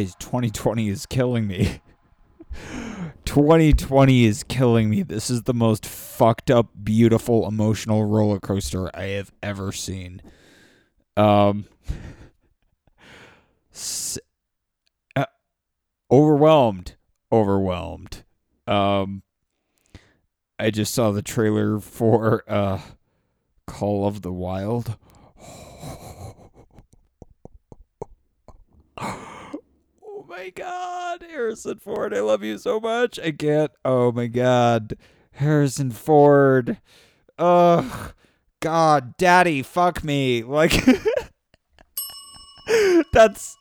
guys, 2020 is killing me. 2020 is killing me. This is the most fucked up, beautiful, emotional roller coaster I have ever seen. Um, s- uh, overwhelmed, overwhelmed. Um, I just saw the trailer for uh, Call of the Wild. My god, Harrison Ford, I love you so much. I can't. Oh my god. Harrison Ford. Ugh. God, daddy, fuck me. Like That's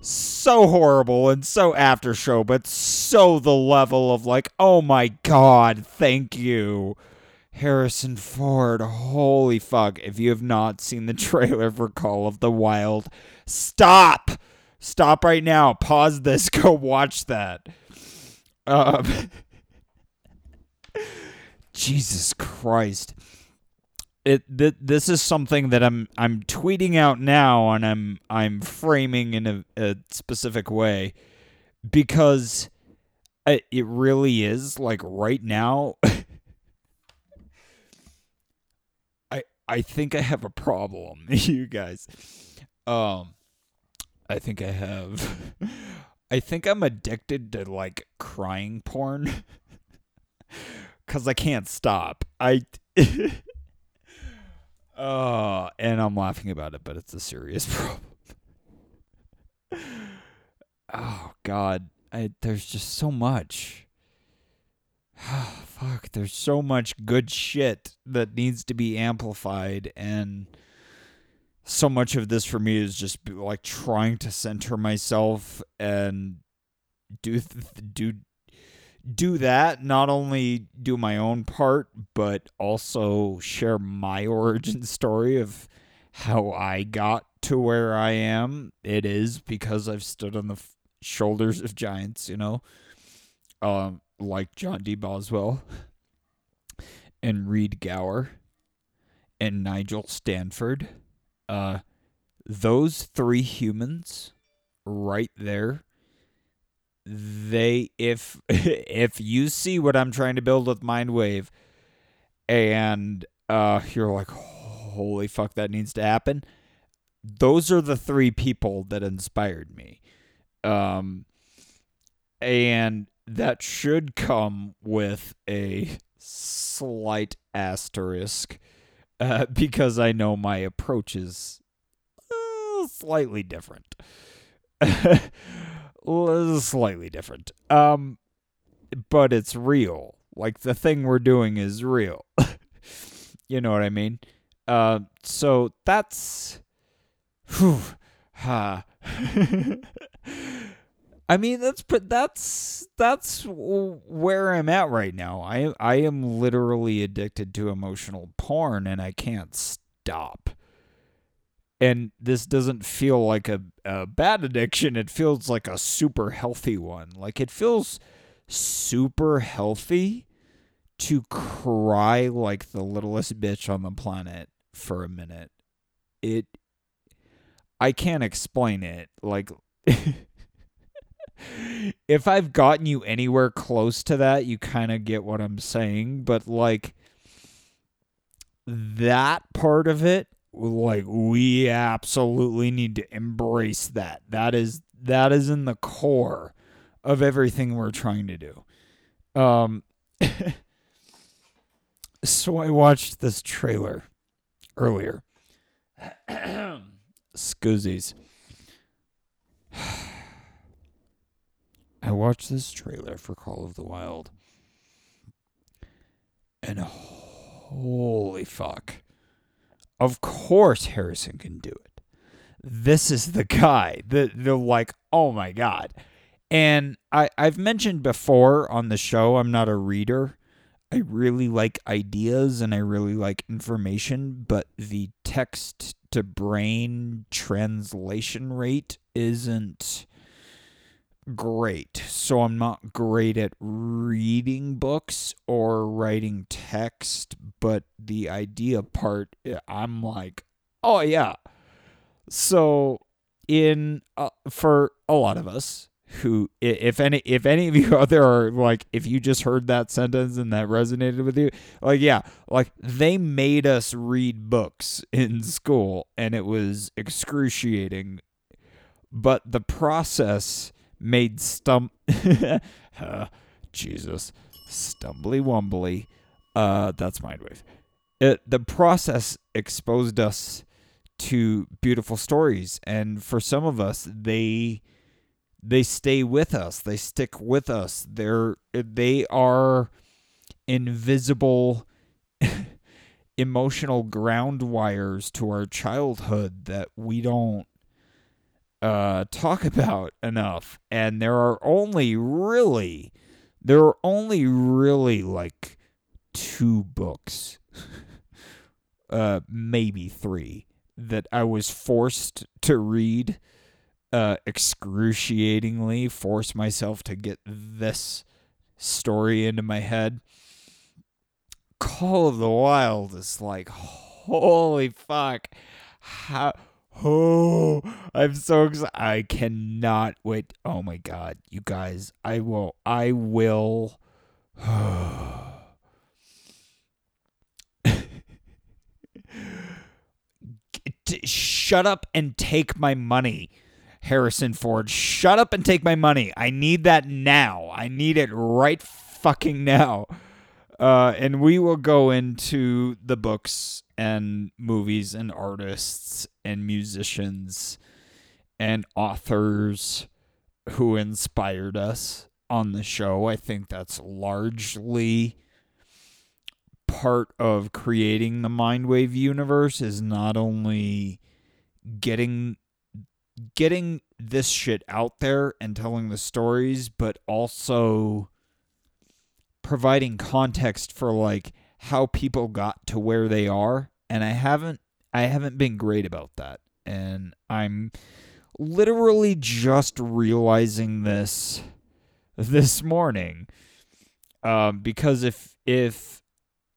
so horrible and so after show, but so the level of like, oh my god, thank you. Harrison Ford, holy fuck. If you have not seen the trailer for Call of the Wild, stop. Stop right now. Pause this. Go watch that. Um, Jesus Christ. It th- this is something that I'm I'm tweeting out now and I'm I'm framing in a, a specific way because it, it really is like right now I I think I have a problem, you guys. Um I think I have. I think I'm addicted to like crying porn cuz I can't stop. I Uh, and I'm laughing about it, but it's a serious problem. oh god, I there's just so much. Fuck, there's so much good shit that needs to be amplified and so much of this for me is just like trying to center myself and do do do that. Not only do my own part but also share my origin story of how I got to where I am. It is because I've stood on the f- shoulders of giants you know um like John D. Boswell and Reid Gower and Nigel Stanford uh those three humans right there they if if you see what I'm trying to build with Mindwave and uh you're like holy fuck that needs to happen those are the three people that inspired me. Um and that should come with a slight asterisk uh, because I know my approach is uh, slightly different. Slightly different. Um, but it's real. Like the thing we're doing is real. you know what I mean? Uh, so that's. Whew, ha. I mean that's that's that's where I'm at right now. I I am literally addicted to emotional porn and I can't stop. And this doesn't feel like a, a bad addiction. It feels like a super healthy one. Like it feels super healthy to cry like the littlest bitch on the planet for a minute. It I can't explain it. Like if I've gotten you anywhere close to that, you kind of get what I'm saying, but like that part of it like we absolutely need to embrace that. That is that is in the core of everything we're trying to do. Um so I watched this trailer earlier. Scoozies. I watched this trailer for Call of the Wild. And holy fuck. Of course Harrison can do it. This is the guy. The the like, oh my god. And I, I've mentioned before on the show, I'm not a reader. I really like ideas and I really like information, but the text to brain translation rate isn't great. So I'm not great at reading books or writing text, but the idea part, I'm like, oh yeah. So in uh, for a lot of us who if any if any of you out there are like if you just heard that sentence and that resonated with you like yeah like they made us read books in school and it was excruciating but the process made stump uh, jesus. Stumbly wumbly uh that's mindwave. It, the process exposed us to beautiful stories and for some of us they they stay with us. They stick with us. They're they are invisible emotional ground wires to our childhood that we don't uh talk about enough and there are only really there are only really like two books uh maybe 3 that I was forced to read uh, excruciatingly, force myself to get this story into my head. Call of the Wild is like, holy fuck. How. Oh, I'm so excited. I cannot wait. Oh my god, you guys, I will, I will. shut up and take my money. Harrison Ford, shut up and take my money. I need that now. I need it right fucking now. Uh, and we will go into the books and movies and artists and musicians and authors who inspired us on the show. I think that's largely part of creating the Mindwave universe is not only getting getting this shit out there and telling the stories, but also providing context for like how people got to where they are. And I haven't I haven't been great about that. And I'm literally just realizing this this morning. Um, because if if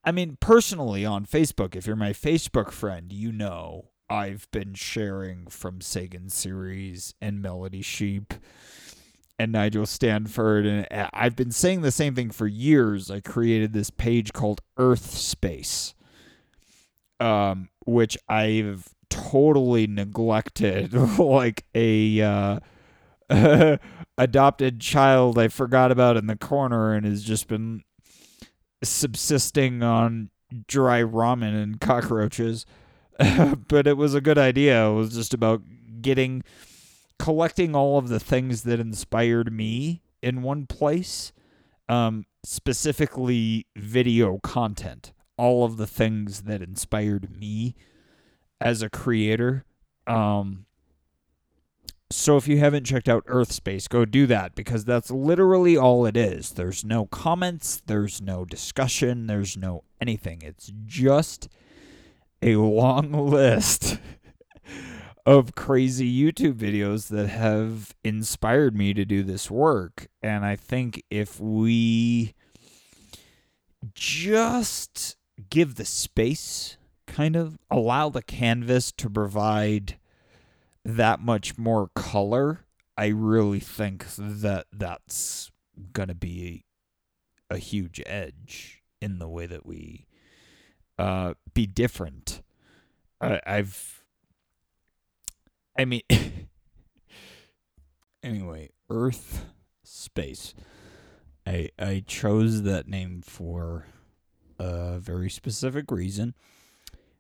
I mean personally on Facebook, if you're my Facebook friend, you know I've been sharing from Sagan series and Melody Sheep and Nigel Stanford and I've been saying the same thing for years. I created this page called Earth Space. Um, which I've totally neglected like a uh, adopted child I forgot about in the corner and has just been subsisting on dry ramen and cockroaches. but it was a good idea. It was just about getting collecting all of the things that inspired me in one place. Um, specifically video content. All of the things that inspired me as a creator. Um, so if you haven't checked out Earthspace, go do that because that's literally all it is. There's no comments, there's no discussion, there's no anything. It's just a long list of crazy YouTube videos that have inspired me to do this work. And I think if we just give the space, kind of allow the canvas to provide that much more color, I really think that that's going to be a, huge edge in the way that we uh, be different. I, I've, I mean, anyway, Earth Space. I I chose that name for a very specific reason.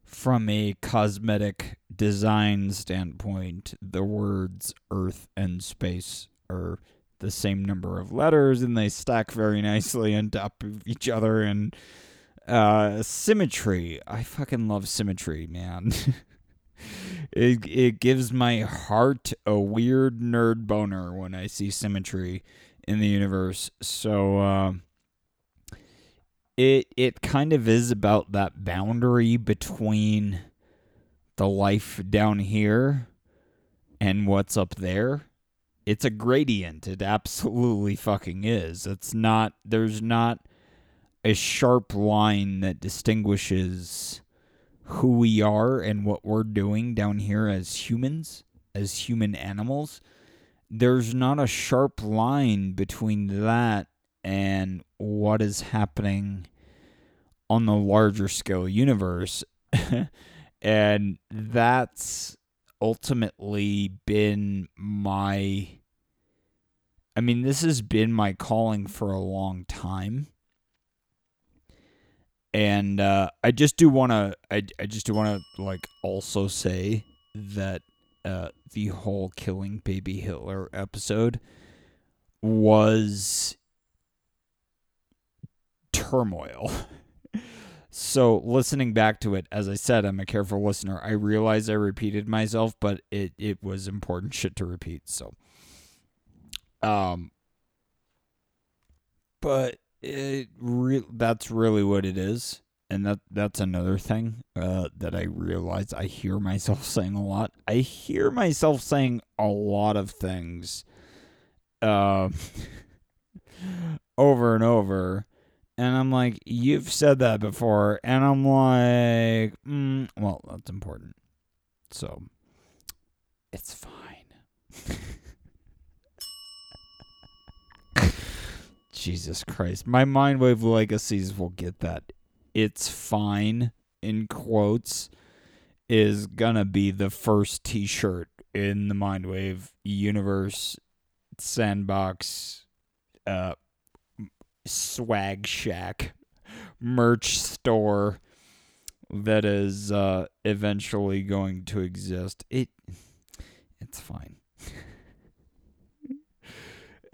From a cosmetic design standpoint, the words Earth and space are the same number of letters and they stack very nicely on top of each other and uh, symmetry. I fucking love symmetry, man. it it gives my heart a weird nerd boner when I see symmetry in the universe. So uh, it it kind of is about that boundary between the life down here and what's up there. It's a gradient. It absolutely fucking is. It's not there's not a sharp line that distinguishes who we are and what we're doing down here as humans as human animals, there's not a sharp line between that and what is happening on the larger scale universe. and that's ultimately been my I mean this has been my calling for a long time. And uh, I just do want to I, I just do want to like also say that uh, the whole killing baby Hitler episode was turmoil. so listening back to it, as I said, I'm a careful listener. I realize I repeated myself, but it it was important shit to repeat. So, um, but it that's really what it is and that that's another thing uh, that I realize I hear myself saying a lot. I hear myself saying a lot of things uh, over and over, and I'm like, "You've said that before," and I'm like, mm, "Well, that's important." So it's fine. Jesus Christ. My Mindwave legacies will get that. It's fine in quotes is gonna be the first t-shirt in the mindwave universe. Sandbox uh swag shack merch store that is uh eventually going to exist. It it's fine.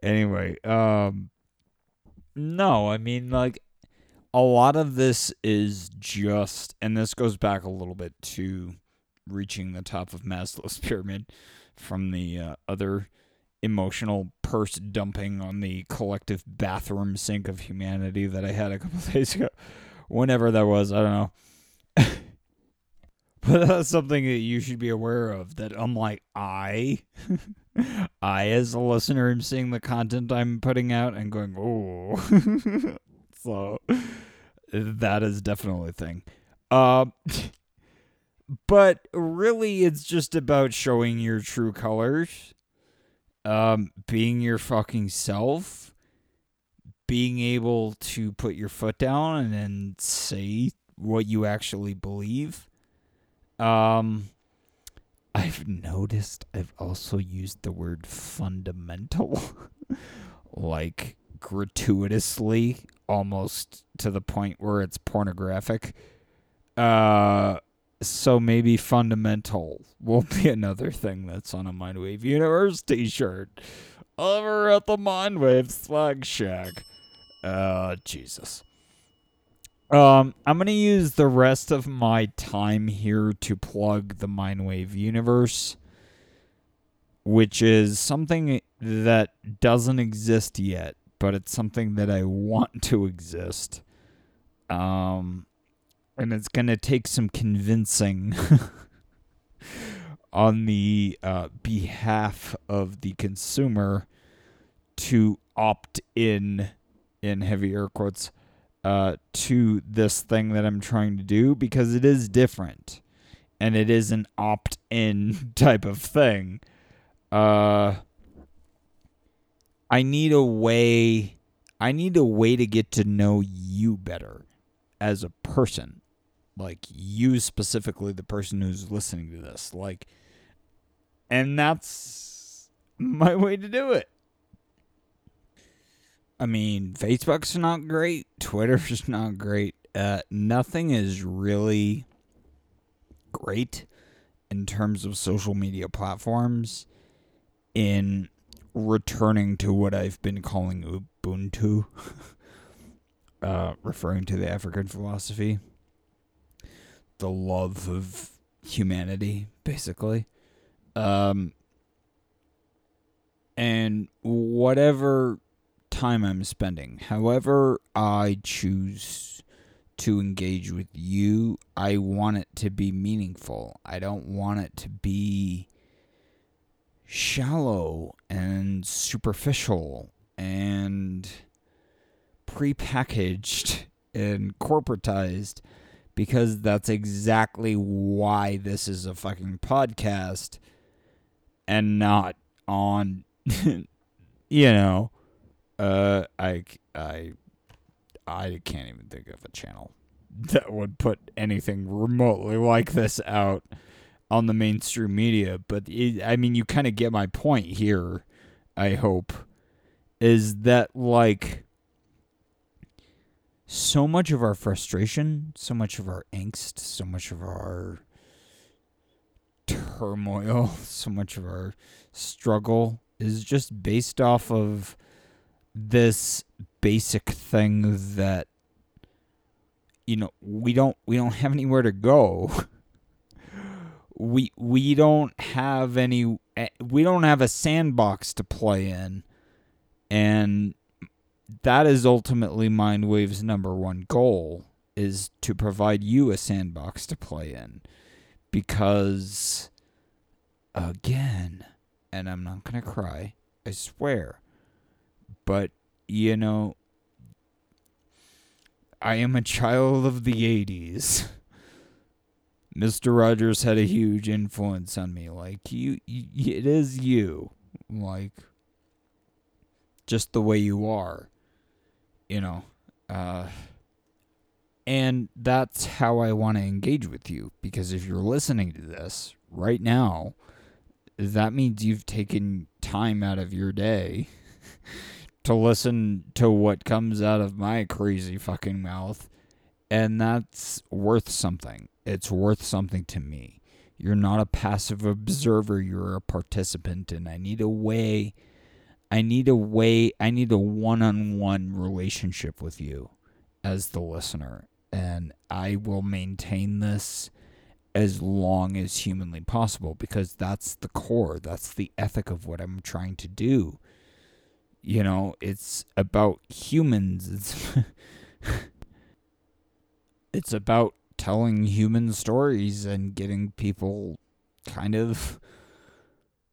Anyway um no i mean like a lot of this is just, and this goes back a little bit to reaching the top of Maslow's pyramid from the uh, other emotional purse dumping on the collective bathroom sink of humanity that I had a couple days ago. Whenever that was, I don't know. but that's something that you should be aware of that unlike I I as a listener am seeing the content I'm putting out and going, oh so that is definitely a thing. Uh, but really, it's just about showing your true colors, um, being your fucking self, being able to put your foot down and then say what you actually believe. Um, I've noticed I've also used the word fundamental, like gratuitously almost to the point where it's pornographic. Uh, so maybe fundamental will be another thing that's on a Mindwave Universe t-shirt over at the Mindwave Swag Shack. Uh, Jesus. Um, I'm gonna use the rest of my time here to plug the Mindwave Universe, which is something that doesn't exist yet but it's something that I want to exist. Um, and it's going to take some convincing on the uh, behalf of the consumer to opt in, in heavy air quotes, uh, to this thing that I'm trying to do because it is different and it is an opt in type of thing. Uh, I need a way I need a way to get to know you better as a person. Like you specifically the person who's listening to this. Like and that's my way to do it. I mean, Facebook's not great, Twitter's not great. Uh, nothing is really great in terms of social media platforms in returning to what I've been calling Ubuntu, uh, referring to the African philosophy, the love of humanity, basically. Um, and whatever time I'm spending, however I choose to engage with you, I want it to be meaningful. I don't want it to be shallow and superficial and prepackaged and corporatized because that's exactly why this is a fucking podcast and not on you know uh I I I can't even think of a channel that would put anything remotely like this out on the mainstream media but it, I mean you kind of get my point here I hope is that like so much of our frustration, so much of our angst, so much of our turmoil, so much of our struggle is just based off of this basic thing that you know we don't we don't have anywhere to go. We we don't have any eh, we don't have a sandbox to play in. And that is ultimately mindwave's number one goal is to provide you a sandbox to play in. Because again and i'm not going to cry i swear but you know i am a child of the 80s Mr. Rogers had a huge influence on me. Like you, you, it is you. Like just the way you are. You know. Uh and that's how I want to engage with you because if you're listening to this right now, that means you've taken time out of your day to listen to what comes out of my crazy fucking mouth and that's worth something it's worth something to me. You're not a passive observer, you're a participant, and I need a way. I need a way, I need a one on one relationship with you as the listener. And I will maintain this as long as humanly possible because that's the core, that's the ethic of what I'm trying to do. You know, it's about humans. It's it's about telling human stories and getting people kind of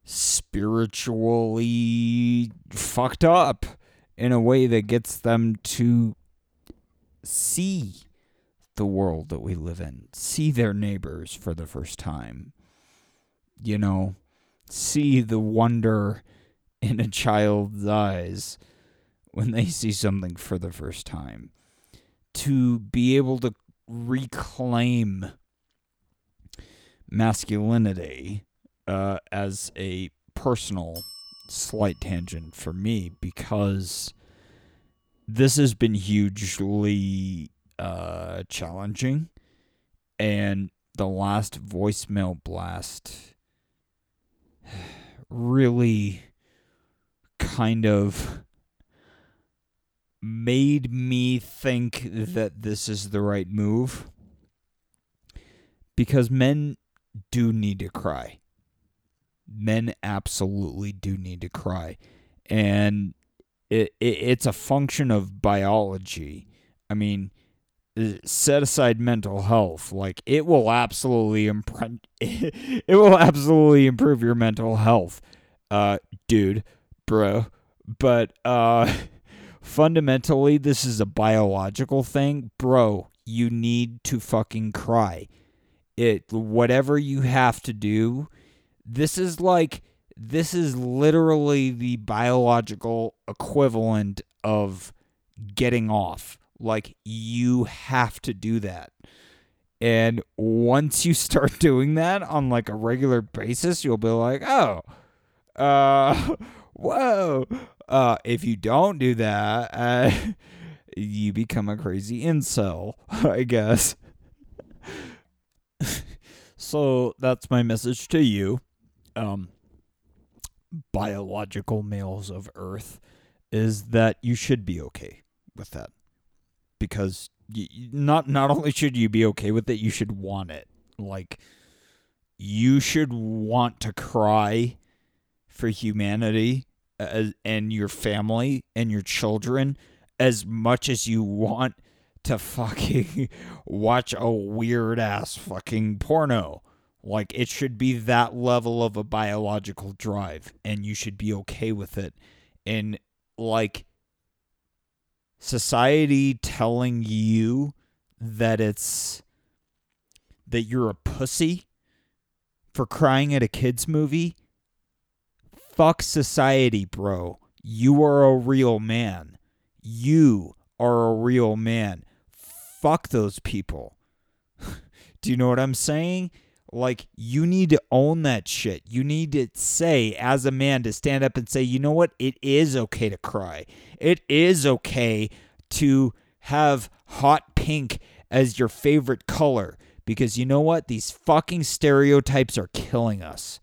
spiritually fucked up in a way that gets them to see the world that we live in, see their neighbors for the first time. You know, see the wonder in a child's eyes when they see something for the first time. To be able to reclaim masculinity uh, as a personal slight tangent for me because this has been hugely uh, challenging and the last voicemail blast really kind of made me think that this is the right move because men do need to cry. Men absolutely do need to cry. And it, it it's a function of biology. I mean, uh, set aside mental health like it will absolutely improve it will absolutely improve your mental health uh dude bro but uh fundamentally this is a biological thing, bro, you need to fucking cry. It whatever you have to do, this is like this is literally the biological equivalent of getting off. Like you have to do that. And once you start doing that on like a regular basis, you'll be like, "Oh, uh whoa, uh, if you don't do that, uh, you become a crazy incel, I guess. so that's my message to you, um, biological males of Earth, is that you should be okay with that, because you, not not only should you be okay with it, you should want it. Like you should want to cry for humanity as, and your family and your children as much as you want to fucking watch a weird ass fucking porno. Like it should be that level of a biological drive and you should be okay with it. And like society telling you that it's that you're a pussy for crying at a kids movie fuck society, bro. You are a real man. You are a real man. Fuck those people. Do you know what I'm saying? Like, you need to own that shit. You need to say, as a man, to stand up and say, you know what? It is okay to cry. It is okay to have hot pink as your favorite color. Because you know what? These fucking stereotypes are killing us.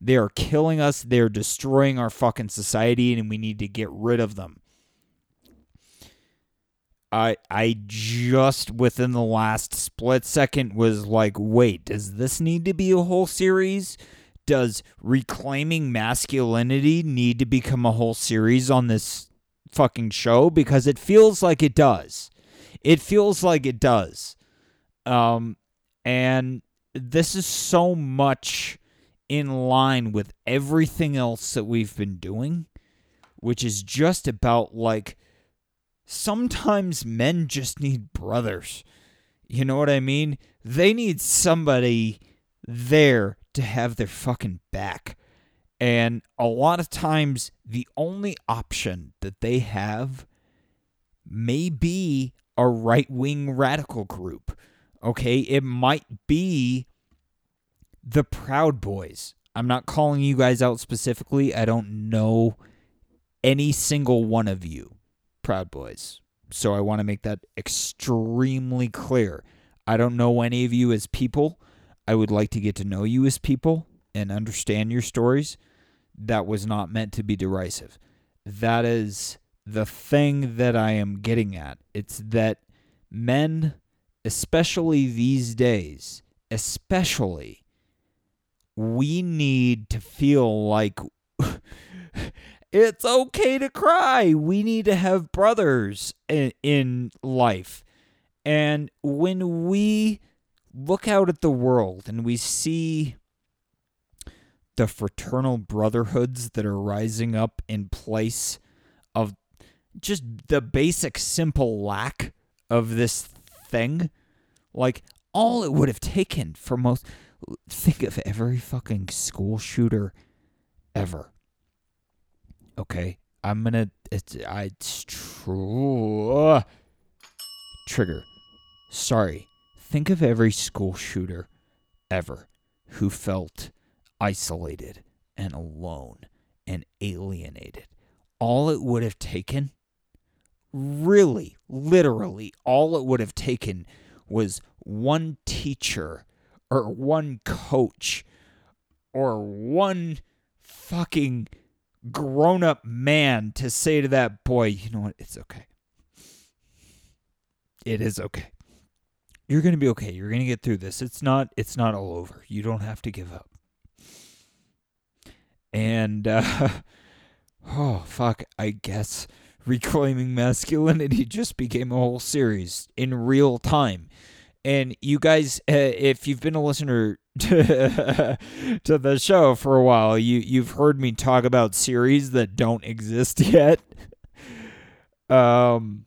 They are killing us. They're destroying our fucking society, and we need to get rid of them. I I just within the last split second was like, wait, does this need to be a whole series? Does reclaiming masculinity need to become a whole series on this fucking show? Because it feels like it does. It feels like it does. Um, and this is so much in line with everything else that we've been doing, which is just about like sometimes men just need brothers. You know what I mean? They need somebody there to have their fucking back. And a lot of times, the only option that they have may be a right wing radical group. Okay? It might be the Proud Boys. I'm not calling you guys out specifically. I don't know any single one of you, Proud Boys. So I want to make that extremely clear. I don't know any of you as people. I would like to get to know you as people and understand your stories. That was not meant to be derisive. That is the thing that I am getting at. It's that men, especially these days, especially we need to feel like it's okay to cry. We need to have brothers in, in life. And when we look out at the world and we see the fraternal brotherhoods that are rising up in place of just the basic simple lack of this thing, like all it would have taken for most think of every fucking school shooter ever. Okay, I'm gonna. It's I. True. Trigger. Sorry. Think of every school shooter ever who felt isolated and alone and alienated. All it would have taken, really, literally, all it would have taken was one teacher or one coach or one fucking grown up man to say to that boy, you know what? It's okay. It is okay. You're going to be okay. You're going to get through this. It's not it's not all over. You don't have to give up. And uh oh fuck, I guess reclaiming masculinity just became a whole series in real time. And you guys, uh, if you've been a listener to, to the show for a while, you you've heard me talk about series that don't exist yet. um,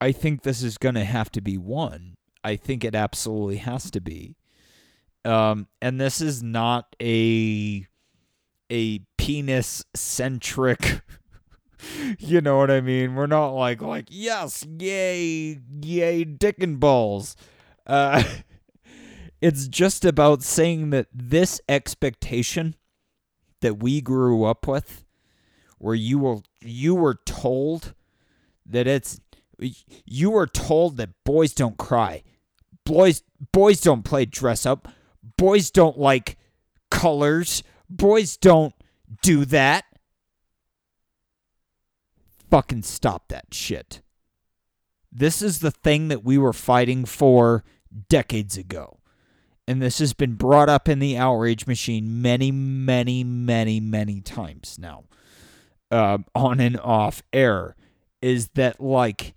I think this is gonna have to be one. I think it absolutely has to be. Um, and this is not a a penis centric you know what I mean? We're not like like yes, yay, yay, dick and balls. Uh, it's just about saying that this expectation that we grew up with, where you were you were told that it's you were told that boys don't cry, boys boys don't play dress up, boys don't like colors, boys don't do that. Fucking stop that shit. This is the thing that we were fighting for decades ago. And this has been brought up in the outrage machine many, many, many, many times now, uh, on and off air. Is that like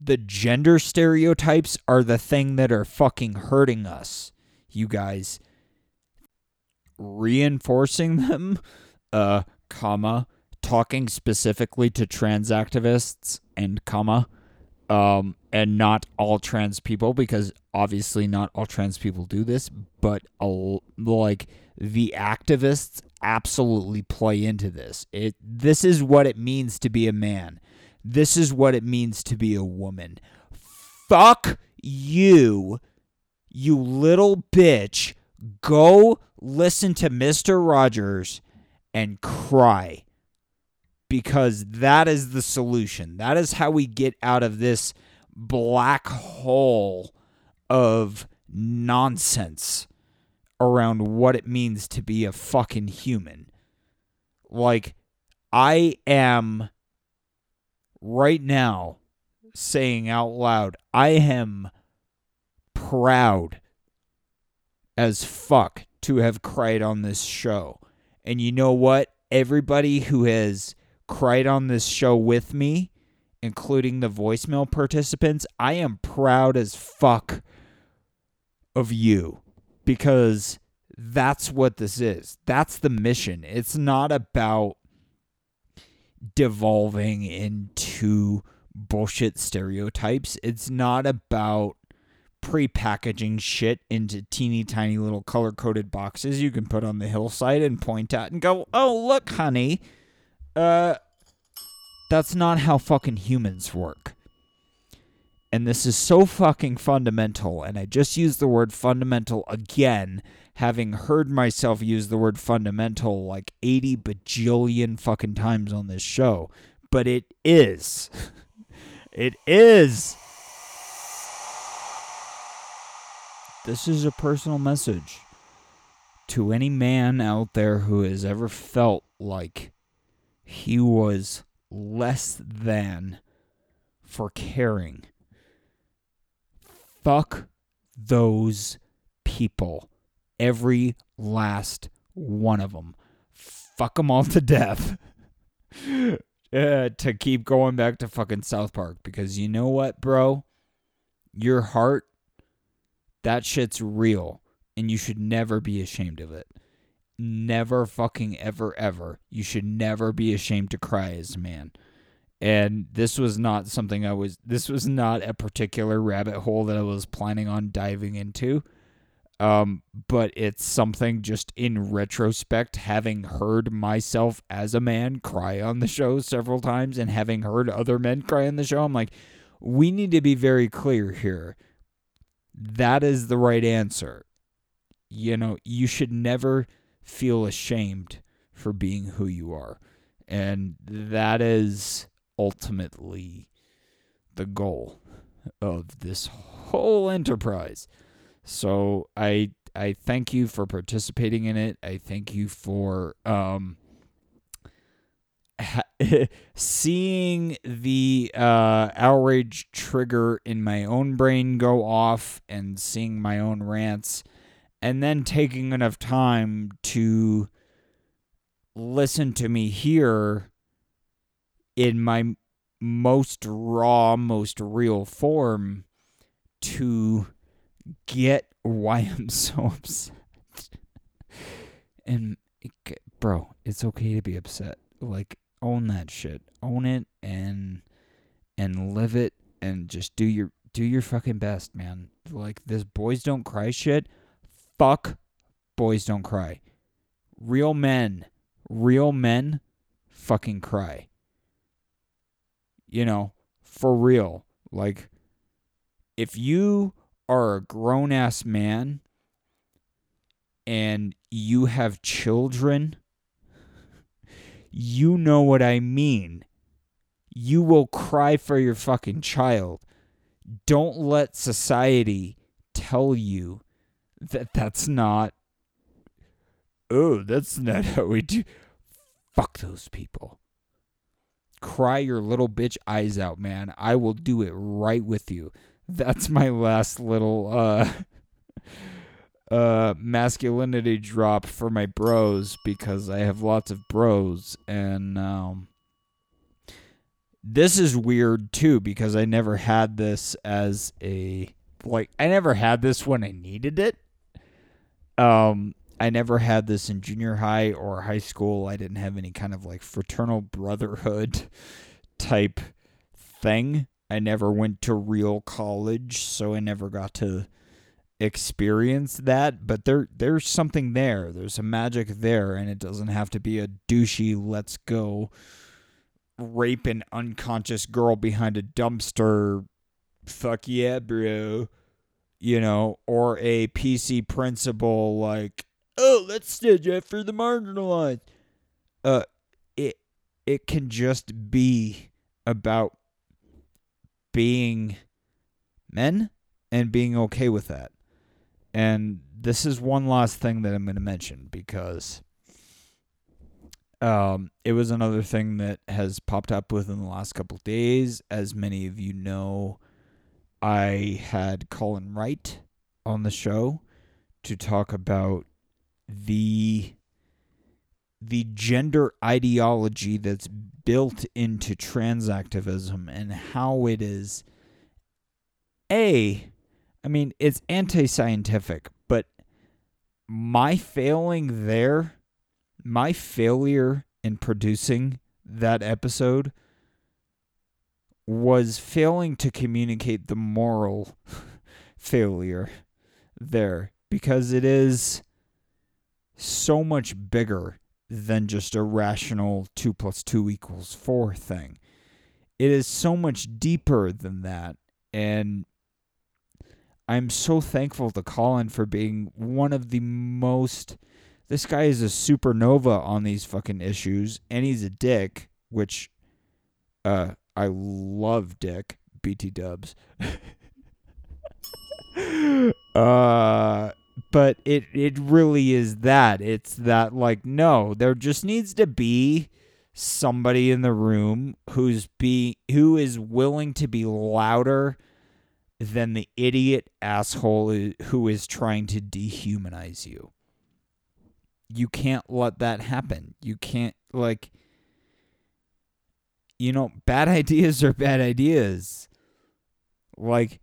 the gender stereotypes are the thing that are fucking hurting us, you guys. Reinforcing them, uh, comma, talking specifically to trans activists and comma um, and not all trans people because obviously not all trans people do this, but a, like the activists absolutely play into this. It this is what it means to be a man. This is what it means to be a woman. Fuck you, you little bitch. Go listen to Mr. Rogers and cry. Because that is the solution. That is how we get out of this black hole of nonsense around what it means to be a fucking human. Like, I am right now saying out loud, I am proud as fuck to have cried on this show. And you know what? Everybody who has cried on this show with me, including the voicemail participants, I am proud as fuck of you because that's what this is. That's the mission. It's not about devolving into bullshit stereotypes. It's not about pre-packaging shit into teeny tiny little color-coded boxes you can put on the hillside and point at and go, "Oh, look, honey." Uh that's not how fucking humans work. And this is so fucking fundamental. And I just used the word fundamental again, having heard myself use the word fundamental like 80 bajillion fucking times on this show. But it is. it is. This is a personal message to any man out there who has ever felt like he was less than for caring fuck those people. Every last one of them. Fuck them all to death. uh, to keep going back to fucking South Park because you know what, bro? Your heart, that shit's real and you should never be ashamed of it. Never fucking ever ever. You should never be ashamed to cry as a man and this was not something I was this was not a particular rabbit hole that I was planning on diving into. Um, but it's something just in retrospect, having heard myself as a man cry on the show several times and having heard other men cry on the show, I'm like, we need to be very clear here. That is the right answer. You know, you should never feel ashamed for being who you are. And that is ultimately the goal of this whole enterprise. So I I thank you for participating in it. I thank you for um seeing the uh, outrage trigger in my own brain go off and seeing my own rants and then taking enough time to listen to me here in my most raw, most real form to get why I'm so upset. and bro, it's okay to be upset. Like own that shit. Own it and and live it and just do your do your fucking best, man. Like this boys don't cry shit. Fuck boys don't cry. Real men, real men fucking cry you know, for real. Like, if you are a grown ass man and you have children, you know what I mean. You will cry for your fucking child. Don't let society tell you that that's not. Oh, that's not how we do. Fuck those people cry your little bitch eyes out, man. I will do it right with you. That's my last little uh uh masculinity drop for my bros because I have lots of bros and um this is weird too because I never had this as a like I never had this when I needed it. Um I never had this in junior high or high school. I didn't have any kind of like fraternal brotherhood type thing. I never went to real college, so I never got to experience that, but there there's something there. There's a magic there, and it doesn't have to be a douchey let's go rape an unconscious girl behind a dumpster. Fuck yeah, bro. You know, or a PC principle like, oh, let's stand up for the marginalized. Uh, it it can just be about being men and being okay with that. And this is one last thing that I'm going to mention because um, it was another thing that has popped up within the last couple days. As many of you know, I had Colin Wright on the show to talk about the the gender ideology that's built into trans activism and how it is a I mean it's anti-scientific but my failing there my failure in producing that episode was failing to communicate the moral failure there because it is so much bigger than just a rational 2 plus 2 equals 4 thing. It is so much deeper than that. And I'm so thankful to Colin for being one of the most. This guy is a supernova on these fucking issues, and he's a dick, which uh, I love Dick, BT dubs. uh but it it really is that. It's that like no, there just needs to be somebody in the room who's be who is willing to be louder than the idiot asshole who is trying to dehumanize you. You can't let that happen. You can't like you know, bad ideas are bad ideas. Like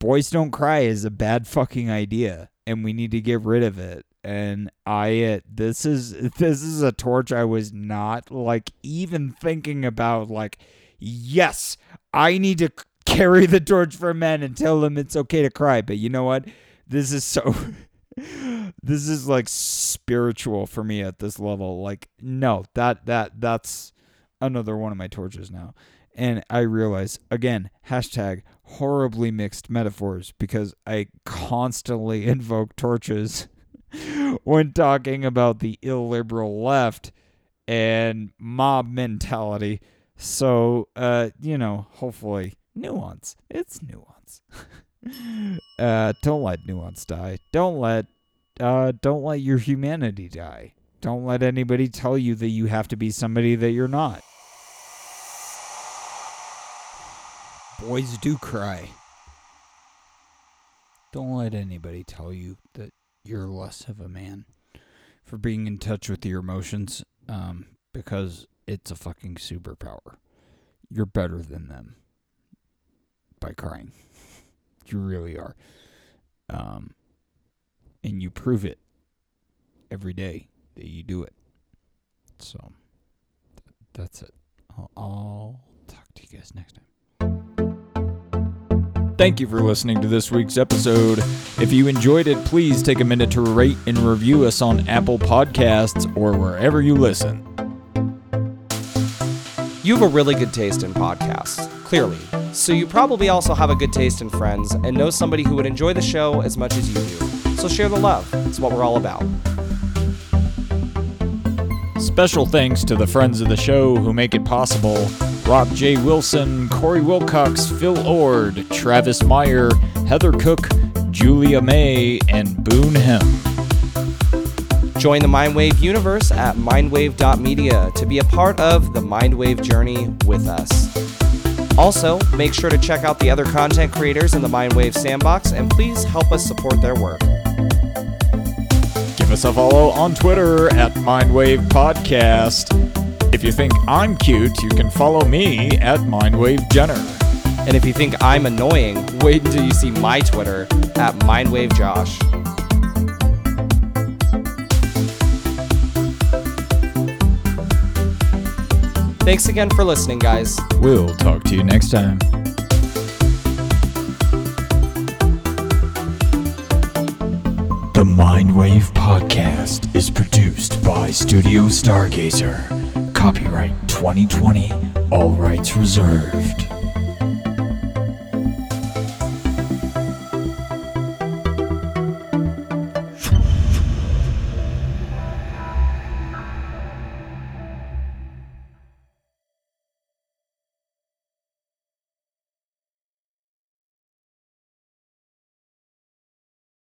boys don't cry is a bad fucking idea and we need to get rid of it. And i uh, this is this is a torch i was not like even thinking about like yes i need to carry the torch for men and tell them it's okay to cry. But you know what? This is so this is like spiritual for me at this level. Like no that that that's another one of my torches now and I realize again, hashtag horribly mixed metaphors because I constantly invoke torches when talking about the illiberal left and mob mentality. So, uh, you know, hopefully, nuance. It's nuance. uh, don't let nuance die. Don't let, uh, don't let your humanity die. Don't let anybody tell you that you have to be somebody that you're not. Boys do cry. Don't let anybody tell you that you're less of a man for being in touch with your emotions um, because it's a fucking superpower. You're better than them by crying. You really are. Um, and you prove it every day you do it. So th- that's it. I'll, I'll talk to you guys next time. Thank you for listening to this week's episode. If you enjoyed it, please take a minute to rate and review us on Apple Podcasts or wherever you listen. You have a really good taste in podcasts, clearly. So you probably also have a good taste in friends and know somebody who would enjoy the show as much as you do. So share the love. It's what we're all about. Special thanks to the friends of the show who make it possible Rob J. Wilson, Corey Wilcox, Phil Ord, Travis Meyer, Heather Cook, Julia May, and Boone Hem. Join the Mindwave universe at mindwave.media to be a part of the Mindwave journey with us. Also, make sure to check out the other content creators in the Mindwave sandbox and please help us support their work. Us a follow on Twitter at Mindwave Podcast. If you think I'm cute, you can follow me at Mindwave Jenner. And if you think I'm annoying, wait until you see my Twitter at MindwaveJosh. Thanks again for listening, guys. We'll talk to you next time. Mindwave Podcast is produced by Studio Stargazer. Copyright 2020, all rights reserved.